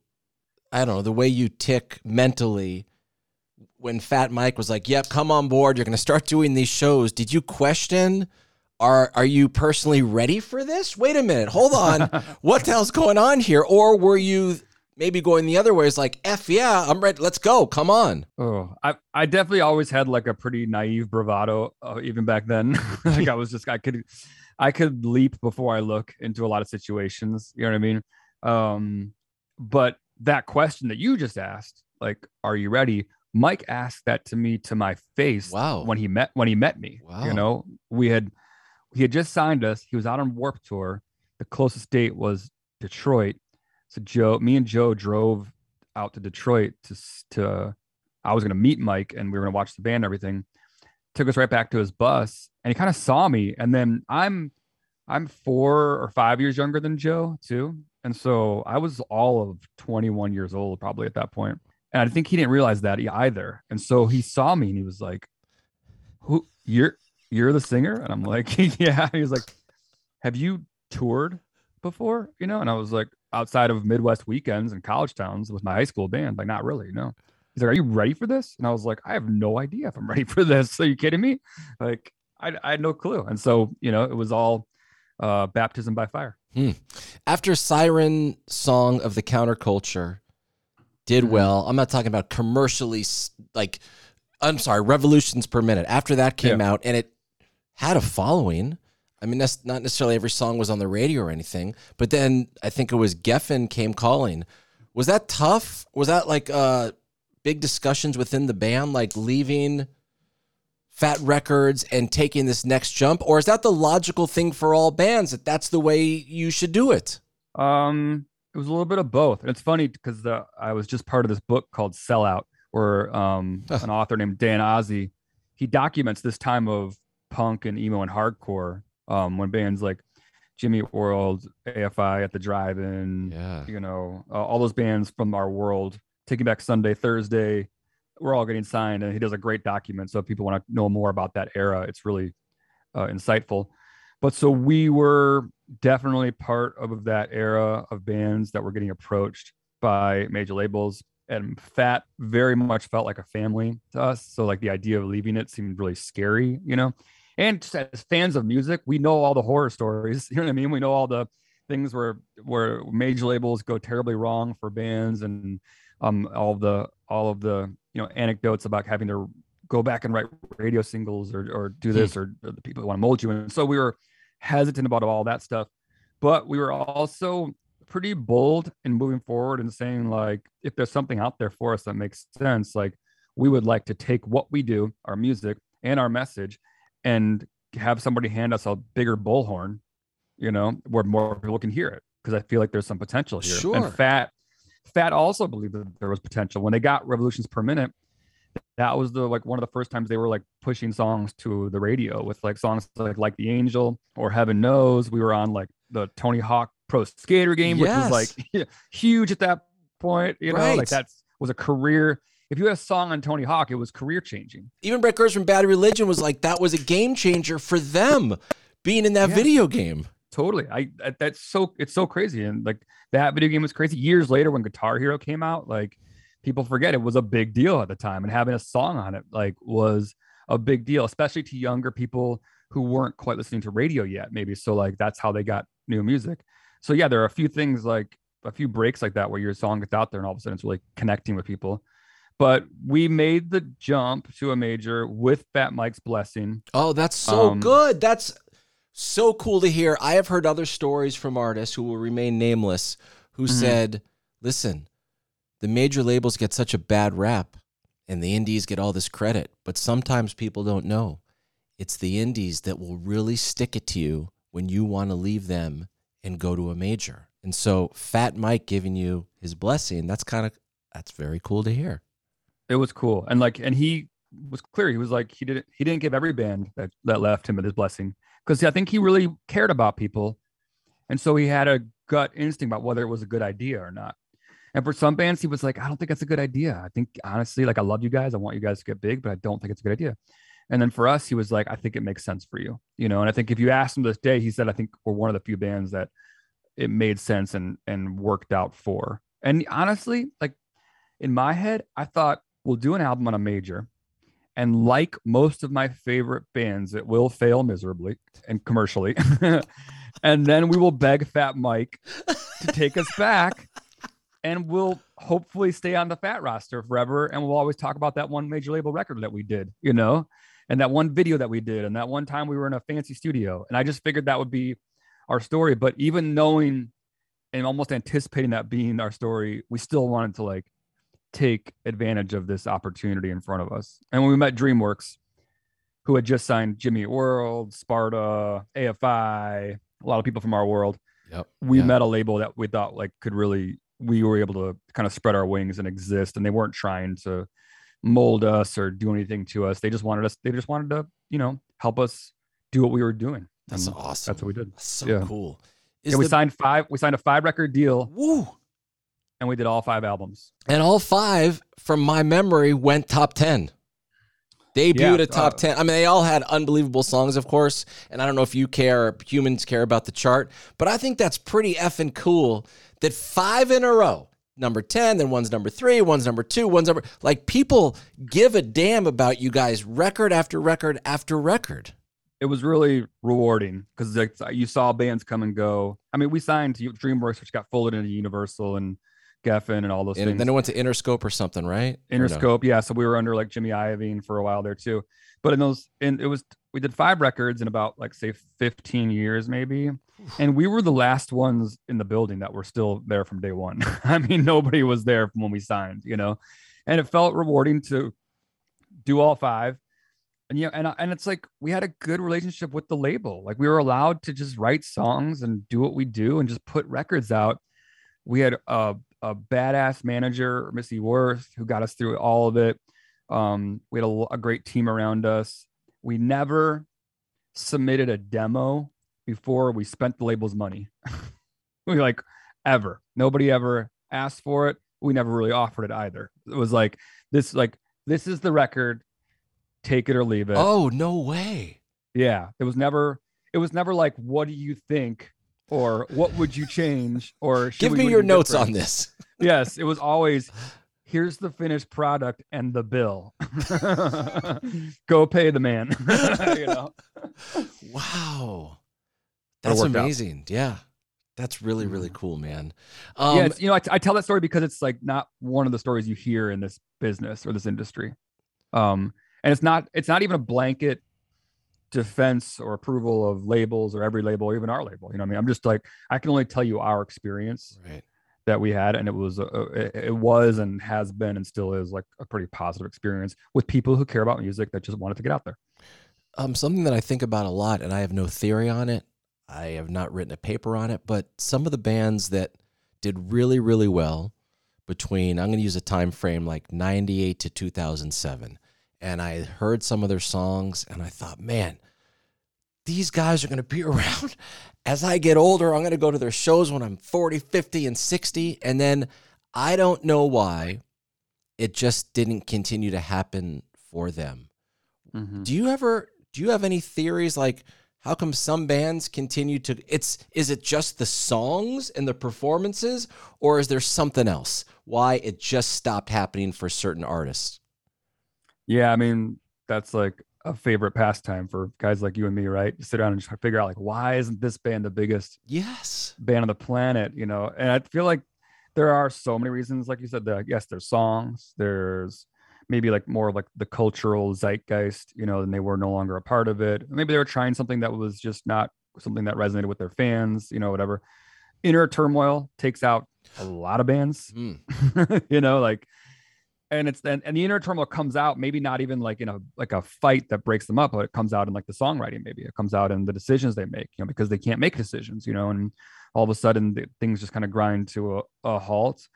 I don't know, the way you tick mentally when Fat Mike was like, "Yep, come on board. You're going to start doing these shows." Did you question are are you personally ready for this? Wait a minute. Hold on. (laughs) what the hell's going on here? Or were you maybe going the other way? It's like, "F yeah, I'm ready. Let's go. Come on." Oh, I I definitely always had like a pretty naive bravado, uh, even back then. (laughs) like I was just I could I could leap before I look into a lot of situations. You know what I mean? Um, but that question that you just asked, like, are you ready? Mike asked that to me to my face. Wow. When he met when he met me. Wow. You know, we had he had just signed us. He was out on Warped Tour. The closest date was Detroit. So Joe, me and Joe drove out to Detroit to to I was gonna meet Mike and we were gonna watch the band and everything. Took us right back to his bus and he kind of saw me. And then I'm I'm four or five years younger than Joe too. And so I was all of 21 years old probably at that point. And I think he didn't realize that either. And so he saw me and he was like, Who you're you're the singer? And I'm like, (laughs) Yeah. He was like, Have you toured before? You know, and I was like, outside of Midwest weekends and college towns with my high school band, like not really, no. He's like, Are you ready for this? And I was like, I have no idea if I'm (laughs) ready for this. Are you kidding me? Like, I, I had no clue. And so, you know, it was all uh, baptism by fire. After Siren Song of the Counterculture did Mhm. well, I'm not talking about commercially like I'm sorry, revolutions per minute. After that came out and it had a following. I mean, that's not necessarily every song was on the radio or anything, but then I think it was Geffen came calling. Was that tough? Was that like uh big discussions within the band like leaving Fat Records and taking this next jump or is that the logical thing for all bands that that's the way you should do it? Um, it was a little bit of both. And it's funny because the I was just part of this book called Sellout, where um an author named Dan Ozzi, he documents this time of punk and emo and hardcore. Um, when bands like Jimmy World, AFI at the drive-in, Yeah. you know, uh, all those bands from our world, Taking Back Sunday, Thursday, we're all getting signed, and he does a great document. So if people want to know more about that era, it's really uh, insightful. But so we were definitely part of that era of bands that were getting approached by major labels. And Fat very much felt like a family to us. So like the idea of leaving it seemed really scary, you know. And just as fans of music, we know all the horror stories. (laughs) You know what I mean? We know all the things where where major labels go terribly wrong for bands and um all the all of the you know anecdotes about having to go back and write radio singles or or do this or, or the people who want to mold you and so we were hesitant about all that stuff but we were also pretty bold in moving forward and saying like if there's something out there for us that makes sense like we would like to take what we do our music and our message and have somebody hand us a bigger bullhorn you know where more people can hear it. Because i feel like there's some potential here. Sure. and fat fat also believed that there was potential. When they got revolutions per minute that was the like one of the first times they were like pushing songs to the radio with like songs like like the angel or heaven knows. We were on like the tony hawk pro skater game which was like (laughs) huge at that point you know Right. like that was a career if you had a song on tony hawk it was career changing Even Brett Gurewitz from Bad Religion was like that was a game changer for them being in that Yeah. video game. totally I, I that's so it's so crazy and like that video game was crazy years later when guitar hero came out like people forget it was a big deal at the time and having a song on it like was a big deal especially to younger people who weren't quite listening to radio yet maybe so like that's how they got new music so yeah there are a few things like a few breaks like that where your song gets out there and all of a sudden it's really connecting with people but we made the jump to a major with fat mike's blessing Oh, that's so Um, good. That's so cool to hear. I have heard other stories from artists who will remain nameless who Mhm. said, listen, the major labels get such a bad rap and the indies get all this credit, but sometimes people don't know. It's the indies that will really stick it to you when you want to leave them and go to a major. And so Fat Mike giving you his blessing, that's kind of that's very cool to hear. it was cool. And like and he was clear. He was like he didn't he didn't give every band that that left him with his blessing. Because i think he really cared about people. And so he had a gut instinct about whether it was a good idea or not. And for some bands he was like i don't think that's a good idea. I think honestly like i love you guys. I want you guys to get big but i don't think it's a good idea and then for us he was like i think it makes sense for you you know? And i think if you asked him this day he said i think we're one of the few bands that it made sense and and worked out for. And honestly like in my head i thought we'll do an album on a major and like most of my favorite bands it will fail miserably and commercially (laughs) and then we will beg fat mike to take us back and we'll hopefully stay on the fat roster forever and we'll always talk about that one major label record that we did you know and that one video that we did and that one time we were in a fancy studio and i just figured that would be our story but even knowing and almost anticipating that being our story we still wanted to like take advantage of this opportunity in front of us. And when we met DreamWorks, who had just signed Jimmy World, Sparta, AFI, a lot of people from our world, Yep. we Yeah. met a label that we thought like could really we were able to kind of spread our wings and exist and they weren't trying to mold us or do anything to us. They just wanted us they just wanted to, you know, help us do what we were doing. That's And awesome. That's what we did. That's so Yeah. cool. Is Yeah, we the- signed five we signed a five record deal Woo. and we did all five albums. And all five, from my memory, went top 10. Debuted Yeah, at top uh, 10. I mean, they all had unbelievable songs, of course. And I don't know if you care, or humans care about the chart, but I think that's pretty effing cool that five in a row, number 10, then one's number three, one's number two, one's number, like people give a damn about you guys record after record after record. it was really rewarding because like you saw bands come and go. I mean, we signed to DreamWorks, which got folded into Universal and Geffen and all those things. And things. then it went to Interscope or something, right? Or no? Interscope, yeah. So we were under like Jimmy Iovine for a while there too. But in those, and it was we did five records in about like say 15 years maybe, and we were the last ones in the building that were still there from day one. (laughs) I mean, nobody was there from when we signed, you know, and it felt rewarding to do all five. And yeah, and and it's like we had a good relationship with the label. Like we were allowed to just write songs and do what we do and just put records out. We had a a badass manager, Missy Worth, who got us through all of it. Um, we had a, a great team around us. We never submitted a demo before we spent the label's money. (laughs) we like ever. Nobody ever asked for it. We never really offered it either. It was like this, like this is the record. Take it or leave it. Oh, no way. Yeah, it was never. It was never like, what do you think, or what would you change, or Give me your notes different? on this. yes, it was always here's the finished product and the bill. (laughs) Go pay the man. (laughs) you know. (laughs) Wow. That's worked out. amazing. Yeah. That's really, really Mhm. cool, man. Um, yeah, you know, I, I tell that story because it's like not one of the stories you hear in this business or this industry. Um, and it's not it's not even a blanket defense or approval of labels or every label, or even our label. You know, what I mean, I'm just like I can only tell you our experience right. That we had, and it was a, it, it was and has been and still is like a pretty positive experience with people who care about music that just wanted to get out there. Um, something that I think about a lot, and I have no theory on it. I have not written a paper on it, but some of the bands that did really, really well between I'm going to use a time frame like 98 to 2007, and I heard some of their songs, and I thought, man, these guys are going to be (laughs) around as I get older. I'm going to go to their shows when I'm 40, 50, and 60, and then I don't know why it just didn't continue to happen for them. Mm-hmm. Do you ever do you have any theories like how come some bands continue to it's is it just the songs and the performances or is there something else why it just stopped happening for certain artists? Yeah, I mean, that's like a favorite pastime for guys like you and me, right? To sit down and to figure out like why isn't this band the biggest Yes. band on the planet, you know? And I feel like there are so many reasons, like you said, that yes, there's songs, there's maybe like more like the cultural zeitgeist, you know, and they were no longer a part of it. Maybe they were trying something that was just not something that resonated with their fans, you know, whatever. Inner turmoil takes out a lot of bands, Mm. (laughs) you know, like and it's then and the inner turmoil comes out maybe not even like in a like a fight that breaks them up but it comes out in like the songwriting maybe. It comes out in the decisions they make you know because they can't make decisions you know and all of a sudden the, things just kind of grind to a, a halt.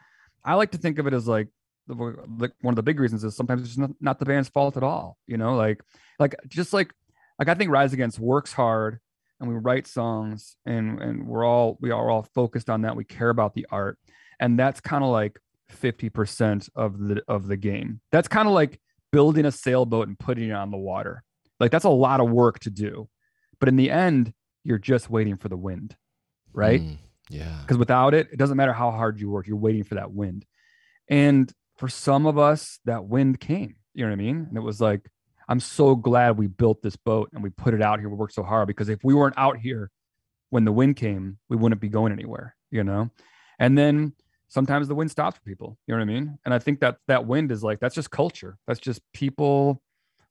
I like to think of it as like the, like one of the big reasons is sometimes it's not, not the band's fault at all you know like like just like like i think rise against works hard and we write songs and and we're all we are all focused on that. We care about the art. And that's kind of like 50% of the of the game. That's kind of like building a sailboat and putting it on the water. Like that's a lot of work to do. But in the end, you're just waiting for the wind. Right? Mm, yeah. Because without it, it doesn't matter how hard you work, you're waiting for that wind. And for some of us, that wind came. You know what I mean? And it was like, I'm so glad we built this boat and we put it out here. We worked so hard because if we weren't out here when the wind came, we wouldn't be going anywhere, you know? And then sometimes the wind stops for people. You know what I mean? And I think that that wind is like that's just culture. That's just people,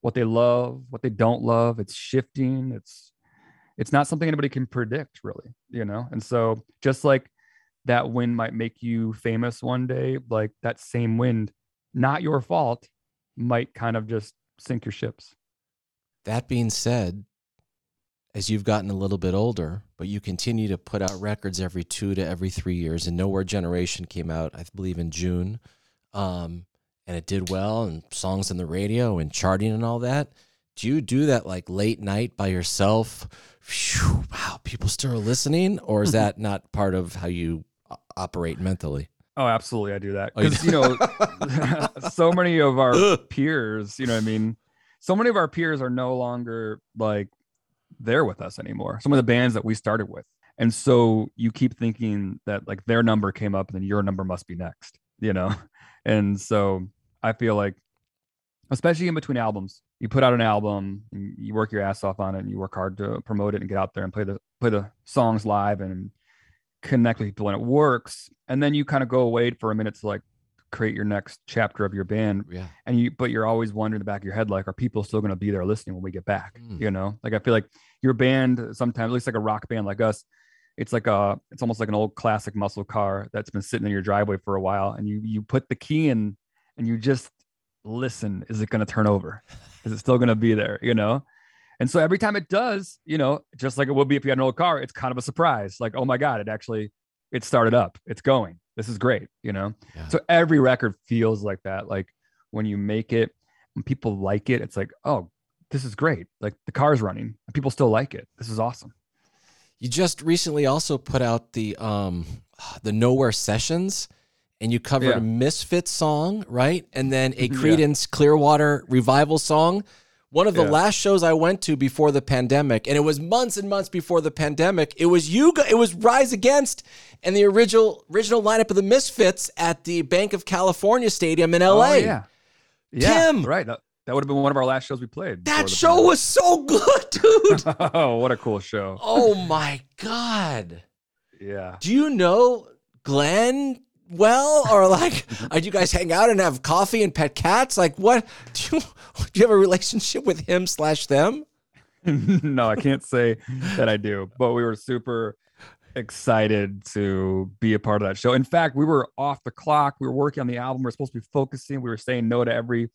what they love, what they don't love. It's shifting. It's it's not something anybody can predict, really. You know. And so just like that wind might make you famous one day, like that same wind, not your fault, might kind of just sink your ships. That being said, as you've gotten a little bit older, but you continue to put out records every two to every three years, and Nowhere Generation came out, I believe, in June, um, and it did well, and songs on the radio and charting and all that. Do you do that like late night by yourself? Phew, wow, people still are listening, or is that (laughs) not part of how you operate mentally? Oh, absolutely. I do that. Oh, you Because, you know, (laughs) (laughs) so many of our peers, you know, what I mean, so many of our peers are no longer like there with us anymore. Some of the bands that we started with. And so you keep thinking that like their number came up and then your number must be next, you know? (laughs) And so I feel like, especially in between albums, you put out an album, and you work your ass off on it, and you work hard to promote it and get out there and play the play the songs live and connect with people, and it works. And then you kind of go away for a minute to like create your next chapter of your band, Yeah. and you but you're always wondering in the back of your head like, are people still going to be there listening when we get back? Mm. You know, like I feel like your band sometimes, at least like a rock band like us. It's like a, it's almost like an old classic muscle car that's been sitting in your driveway for a while, and you you put the key in, and you just listen is it going to turn over is it still going to be there you know and so every time it does you know just like it would be if you had an old car it's kind of a surprise like oh my god it actually it started up it's going this is great you know Yeah. so every record feels like that like when you make it when people like it it's like oh this is great like the car's running and people still like it this is awesome You just recently also put out the um the Nowhere Sessions and you covered Yeah. a Misfits song, right? And then a Yeah. Creedence Clearwater revival song. One of the Yeah. last shows I went to before the pandemic, and it was months and months before the pandemic. It was you. It was Rise Against and the original original lineup of the Misfits at the Banc of California Stadium in LA. Oh, yeah. Yeah. Tim! Right. That, that would have been one of our last shows we played. That show was so good, (laughs) dude. (laughs) oh, what a cool show. oh my god. Yeah. Do you know Glenn well, or like, (laughs) uh, do you guys hang out and have coffee and pet cats? Like, what? (laughs) Do you, do you have a relationship with him slash them? (laughs) no, I can't say that I do, but we were super excited to be a part of that show. In fact, we were off the clock. We were working on the album. We were supposed to be focusing. We were saying no to every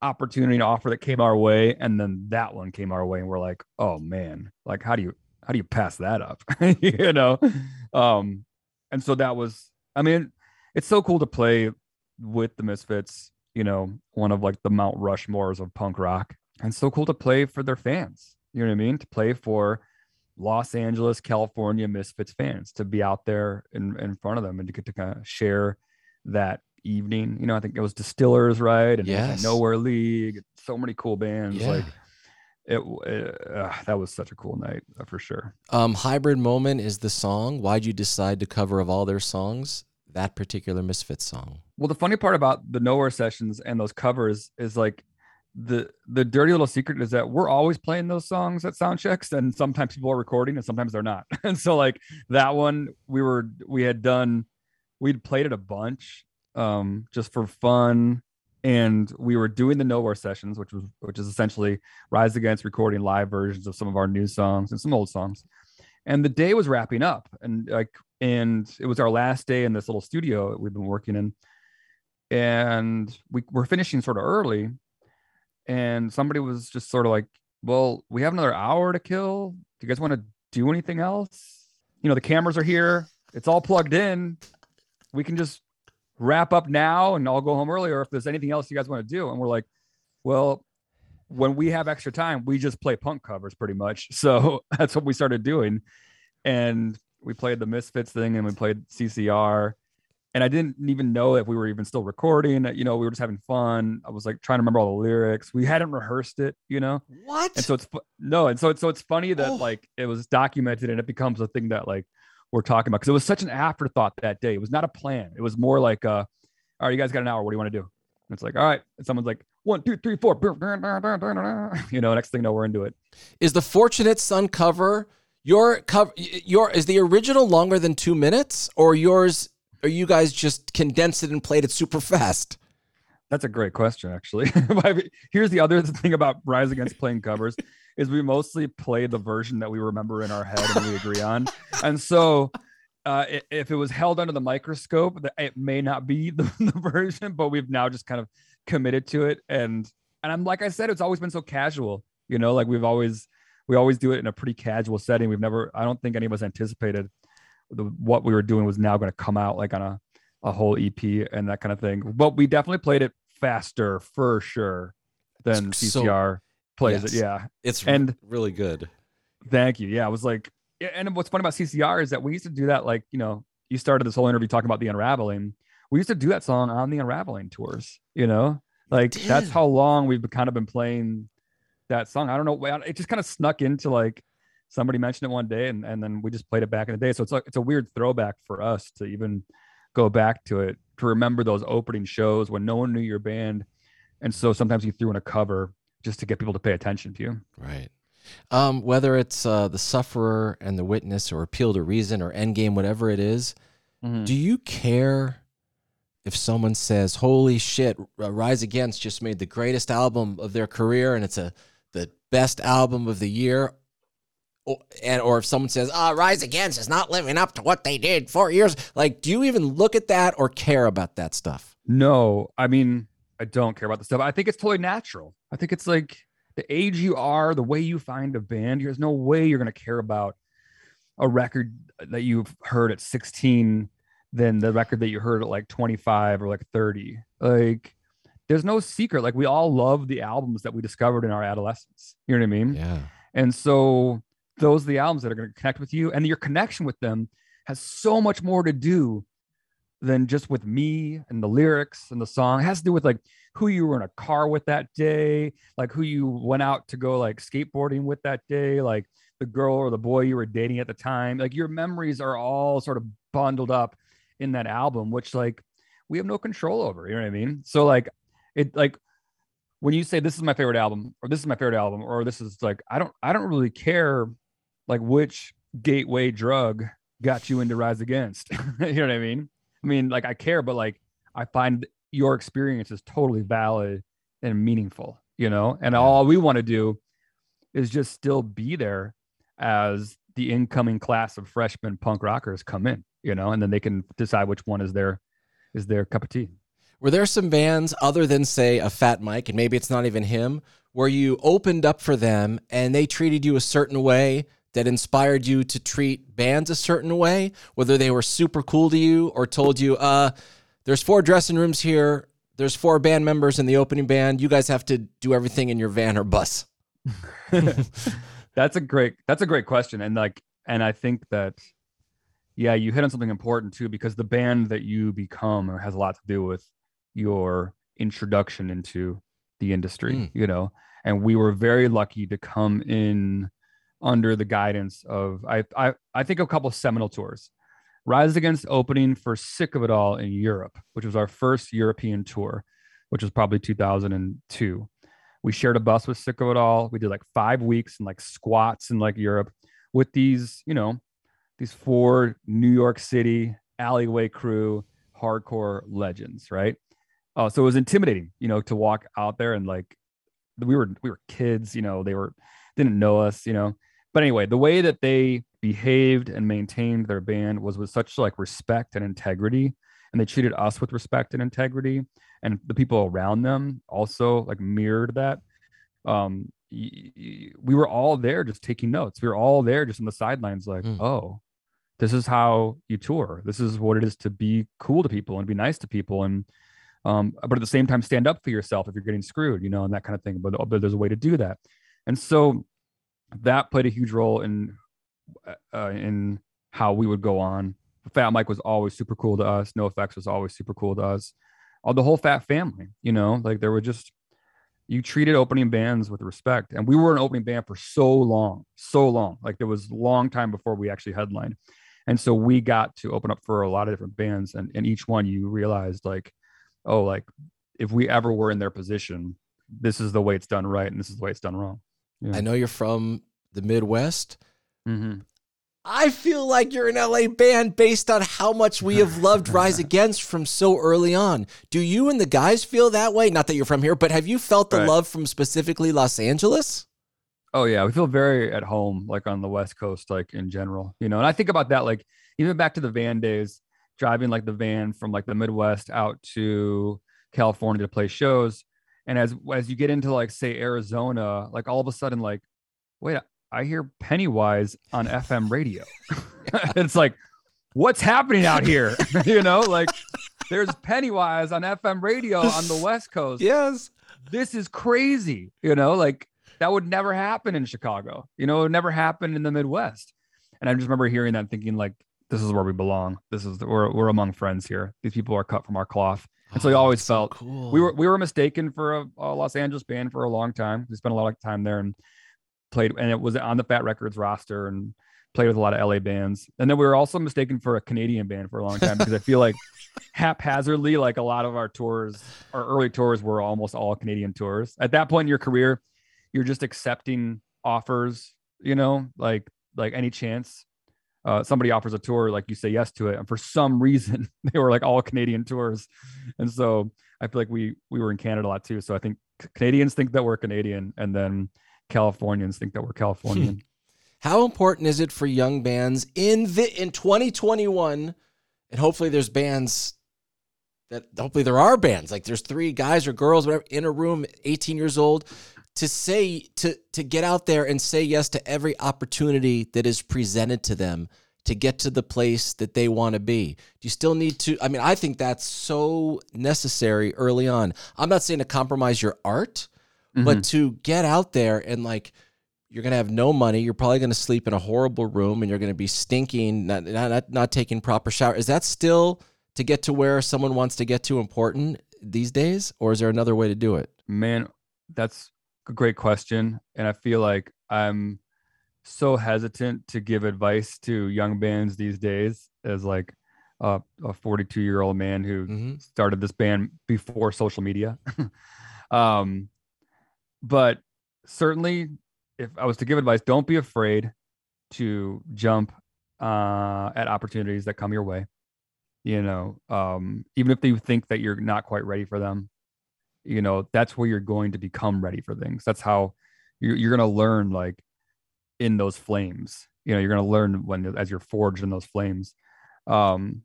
opportunity and offer that came our way, and then that one came our way, and we're like, oh man, like how do you how do you pass that up? you know, um, and so that was. I mean, it's so cool to play with the Misfits. You know, one of like the Mount Rushmores of punk rock, and so cool to play for their fans. You know what I mean? To play for Los Angeles, California Misfits fans, to be out there in, in front of them and to get to kind of share that evening. You know, I think it was Distillers, right? And Yes. Nowhere League, so many cool bands. Yeah. Like it, it uh, that was such a cool night uh, for sure. Um, Hybrid Moment is the song. Why'd you decide to cover of all their songs that particular Misfits song? Well, the funny part about the Nowhere sessions and those covers is like the the dirty little secret is that we're always playing those songs at sound checks, and sometimes people are recording and sometimes they're not. (laughs) And so like that one, we were we had done we'd played it a bunch um just for fun and we were doing the nowhere sessions which was which is essentially rise against recording live versions of some of our new songs and some old songs and the day was wrapping up and like and it was our last day in this little studio that we've been working in. And we were finishing sort of early and somebody was just sort of like well we have another hour to kill. Do you guys want to do anything else? You know the cameras are here. It's all plugged in. We can just wrap up now and i'll go home early or if there's anything else you guys want to do. And we're like well when we have extra time we just play punk covers pretty much. (laughs) So that's what we started doing. And we played the misfits thing and we played ccr and I didn't even know if we were even still recording. You know, we were just having fun. I was like trying to remember all the lyrics. We hadn't rehearsed it, you know, What? and so it's no, and so it's so it's funny that Oh. like it was documented and it becomes a thing that like we're talking about because it was such an afterthought that day. It was not a plan. It was more like, uh, all right, you guys got an hour. What do you want to do? And it's like, all right, and someone's like, one, two, three, four, (laughs) you know. Next thing you know, we're into it. is the Fortunate Son cover your cover? Your is the original longer than two minutes, or yours? Or you guys just condensed it and played it super fast? That's a great question, actually. (laughs) Here's the other (laughs) thing about Rise Against playing covers is we mostly play the version that we remember in our head and we agree on. (laughs) And so uh, if it was held under the microscope, it may not be the, the version, but we've now just kind of committed to it. And and I'm like I said, it's always been so casual, you know, like we've always we always do it in a pretty casual setting. We've never, I don't think any of us anticipated the, what we were doing was now going to come out like on a a whole EP and that kind of thing. But we definitely played it faster for sure than So- CCR plays yes. it. Yeah. It's And- really good. Thank you. Yeah. I was like, and what's funny about CCR is that we used to do that. Like, you know, you started this whole interview talking about the unraveling. We used to do that song on the unraveling tours, you know, like that's how long we've kind of been playing that song. I don't know. It just kind of snuck into like somebody mentioned it one day and, and then we just played it back in the day. So it's like, it's a weird throwback for us to even go back to it, to remember those opening shows when no one knew your band. And so sometimes you threw in a cover just to get people to pay attention to you. Right. Um, whether it's uh, the sufferer and the witness, or appeal to reason, or endgame, whatever it is, do you care if someone says, "Holy shit, Rise Against just made the greatest album of their career, and it's a the best album of the year," or, and or if someone says, "Ah, Rise Against is not living up to what they did four years," like, do you even look at that or care about that stuff? No, I mean, I don't care about the stuff. I think it's totally natural. I think it's like the age you are, the way you find a band, there's no way you're going to care about a record that you've heard at 16 than the record that you heard at like 25 or like 30. Like, there's no secret. Like, we all love the albums that we discovered in our adolescence. You know what I mean? Yeah. And so those are the albums that are going to connect with you, and your connection with them has so much more to do than just with me and the lyrics and the song. It has to do with like who you were in a car with that day, like who you went out to go like skateboarding with that day, like the girl or the boy you were dating at the time. Like your memories are all sort of bundled up in that album, which like we have no control over. You know what I mean? So like it like when you say this is my favorite album or this is my favorite album or this is like I don't I don't really care like which gateway drug got you into Rise Against. (laughs) you know what I mean? I mean like I care but like I find your experience is totally valid and meaningful, you know? And all we want to do is just still be there as the incoming class of freshman punk rockers come in, you know, and then they can decide which one is their is their cup of tea. Were there some bands other than say a Fat Mike, and maybe it's not even him, where you opened up for them and they treated you a certain way that inspired you to treat bands a certain way, whether they were super cool to you or told you, uh, there's four dressing rooms here, there's four band members in the opening band, you guys have to do everything in your van or bus. (laughs) that's a great that's a great question. And like and I think that yeah, you hit on something important too, because the band that you become has a lot to do with your introduction into the industry, mm. you know. And we were very lucky to come in under the guidance of I I I think a couple seminal tours. Rise Against opening for Sick of It All in Europe, which was our first European tour, which was probably 2002. We shared a bus with Sick of It All. We did like five weeks and like squats in like Europe with these, you know, these four New York City alleyway crew hardcore legends, right? Uh, so it was intimidating, you know, to walk out there and like we were we were kids, you know, they were didn't know us, you know. But anyway, the way that they behaved and maintained their band was with such like respect and integrity, and they treated us with respect and integrity, and the people around them also like mirrored that. Um, we were all there just taking notes. We were all there just on the sidelines, like, mm. oh, this is how you tour. This is what it is to be cool to people and be nice to people and um, but at the same time stand up for yourself if you're getting screwed you know and that kind of thing but, but there's a way to do that. And so that played a huge role in uh, uh in how we would go on. Fat mike was always super cool to us. NOFX was always super cool to us. All the whole fat family you know like there were just you treated opening bands with respect. And we were an opening band for so long so long. Like there was a long time before we actually headlined. And so we got to open up for a lot of different bands and, and each one you realized like oh, like if we ever were in their position, this is the way it's done right and this is the way it's done wrong. Yeah. I know you're from the Midwest. Mm-hmm. I feel like you're an LA band based on how much we have loved (laughs) Rise Against from so early on. Do you and the guys feel that way? Not that you're from here, but have you felt the right. love from specifically Los Angeles? Oh yeah, we feel very at home, like on the West Coast, like in general, you know. And I think about that, like even back to the van days driving like the van from like the Midwest out to California to play shows. And as as you get into like say Arizona, like all of a sudden, like, wait, I hear Pennywise on FM radio. (laughs) it's like, what's happening out here? (laughs) you know, like there's Pennywise on FM radio on the West Coast. Yes. This is crazy. You know, like that would never happen in Chicago. You know, it would never happen in the Midwest. And I just remember hearing that thinking like, this is where we belong. This is the, we're we're among friends here. These people are cut from our cloth. And so we oh, always felt so cool. we were we were mistaken for a, a, Los Angeles band for a long time. We spent a lot of time there and played, and it was on the Fat Records roster and played with a lot of LA bands. And then we were also mistaken for a Canadian band for a long time because I feel like (laughs) haphazardly, like a lot of our tours, our early tours were almost all Canadian tours. At that point in your career, you're just accepting offers, you know, like like any chance uh, somebody offers a tour, like you say yes to it, and for some reason (laughs) they were like all Canadian tours, and so I feel like we we were in Canada a lot too. So I think Canadians think that we're Canadian, and then Californians think that we're Californian. (laughs) How important is it for young bands in the in 2021? And hopefully there's bands that hopefully there are bands like there's three guys or girls whatever in a room 18 years old to say to to get out there and say yes to every opportunity that is presented to them to get to the place that they want to be. Do you still need to I mean I think that's so necessary early on. I'm not saying to compromise your art, mm-hmm. but to get out there and like you're going to have no money, you're probably going to sleep in a horrible room and you're going to be stinking, not, not not taking proper shower. Is that still to get to where someone wants to get to important these days, or is there another way to do it? Man, that's great question. And I feel like I'm so hesitant to give advice to young bands these days as like a, a 42 year old man who Mhm. started this band before social media. (laughs) um, but certainly, if I was to give advice, don't be afraid to jump uh, at opportunities that come your way. You know, um, even if you think that you're not quite ready for them, you know, that's where you're going to become ready for things. That's how you're, you're going to learn, like in those flames. You know, you're going to learn when as you're forged in those flames. Um,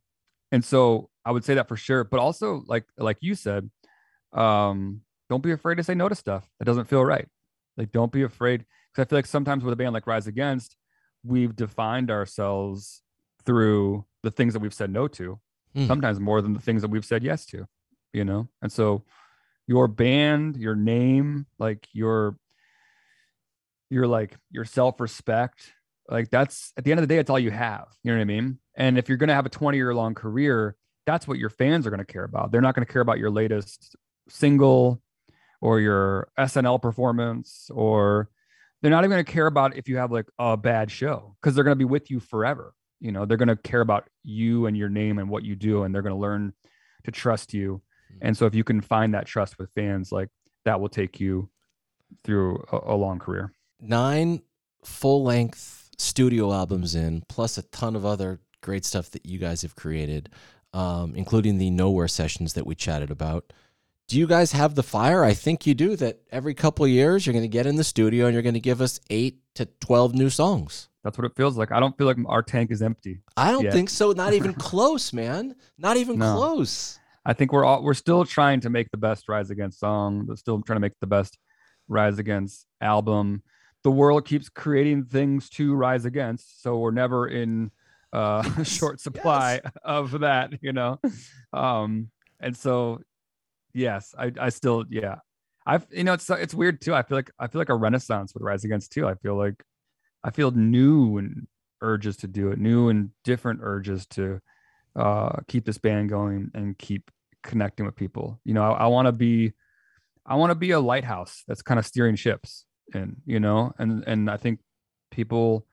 and so I would say that for sure. But also, like like you said, um, don't be afraid to say no to stuff that doesn't feel right. Like, don't be afraid because I feel like sometimes with a band like Rise Against, we've defined ourselves through the things that we've said no to, Hmm. sometimes more than the things that we've said yes to, you know? And so your band, your name, like your your like your self-respect, like that's at the end of the day, it's all you have. You know what I mean? And if you're gonna have a 20 year long career, that's what your fans are gonna care about. They're not gonna care about your latest single or your SNL performance or they're not even going to care about if you have like a bad show because they're going to be with you forever. You know, they're going to care about you and your name and what you do, and they're going to learn to trust you. And so, if you can find that trust with fans, like that will take you through a, a long career. Nine full length studio albums in, plus a ton of other great stuff that you guys have created, um, including the Nowhere sessions that we chatted about. Do you guys have the fire? I think you do. That every couple of years you're going to get in the studio and you're going to give us eight to 12 new songs. That's what it feels like. I don't feel like our tank is empty. I don't Yeah. think so. Not even (laughs) close, man. Not even No. close. I think we're all we're still trying to make the best Rise Against song. We're still trying to make the best Rise Against album. The world keeps creating things to rise against, so we're never in uh, (laughs) short supply of that, you know. Um, and so, yes, I I still yeah, I've you know it's it's weird too. I feel like I feel like a renaissance with Rise Against too. I feel like I feel new and urges to do it, new and different urges to uh, keep this band going and keep connecting with people. You know, I, I want to be, I want to be a lighthouse that's kind of steering ships, and you know, and and I think people,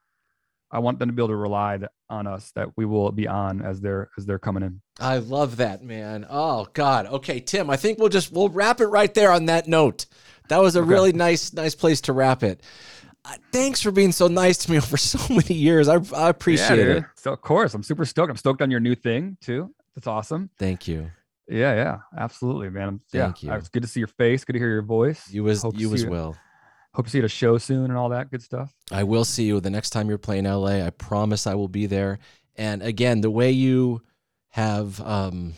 I want them to be able to rely on us that we will be on as they're as they're coming in. I love that, man. Oh God. Okay, Tim. I think we'll just we'll wrap it right there on that note. That was a really nice nice place to wrap it. Thanks for being so nice to me (laughs) over so many years. I I appreciate yeah, it. So of course, I'm super stoked. I'm stoked on your new thing too. That's awesome. Thank you. Yeah, yeah, absolutely, man. I'm- Yeah, Thank you. It's good to see your face. Good to hear your voice. You as Hope you as you- well. Hope to see you at a show soon and all that good stuff. I will see you the next time you're playing LA. I promise I will be there. And again, the way you have um,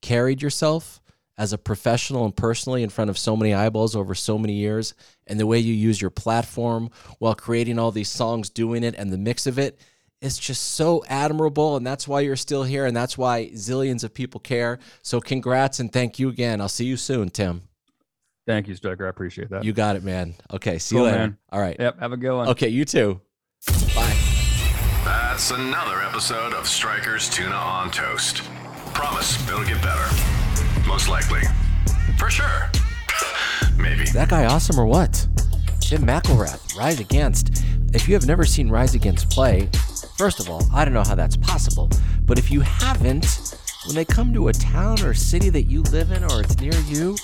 carried yourself as a professional and personally in front of so many eyeballs over so many years, and the way you use your platform while creating all these songs, doing it, and the mix of it, it's just so admirable. And that's why you're still here. And that's why zillions of people care. So congrats and thank you again. I'll see you soon, Tim. Thank you, Striker. I appreciate that. You got it, man. Okay. See Cool, you later. man. All right. Yep. Have a good one. Okay. You too. Bye. That's another episode of Strikers Tuna on Toast. Promise it'll get better. Most likely. For sure. (laughs) Maybe. That guy awesome or what? Tim McIlrath, Rise Against. If you have never seen Rise Against play, first of all, I don't know how that's possible. But if you haven't, when they come to a town or city that you live in or it's near you,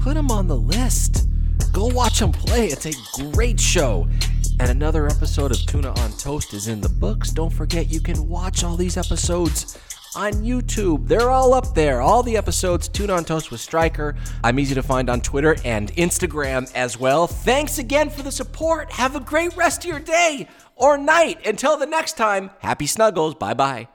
put them on the list. Go watch them play. It's a great show. And another episode of Tuna on Toast is in the books. Don't forget, you can watch all these episodes on YouTube. They're all up there. All the episodes, Tuna on Toast with Striker. I'm easy to find on Twitter and Instagram as well. Thanks again for the support. Have a great rest of your day or night. Until the next time, happy snuggles. Bye bye.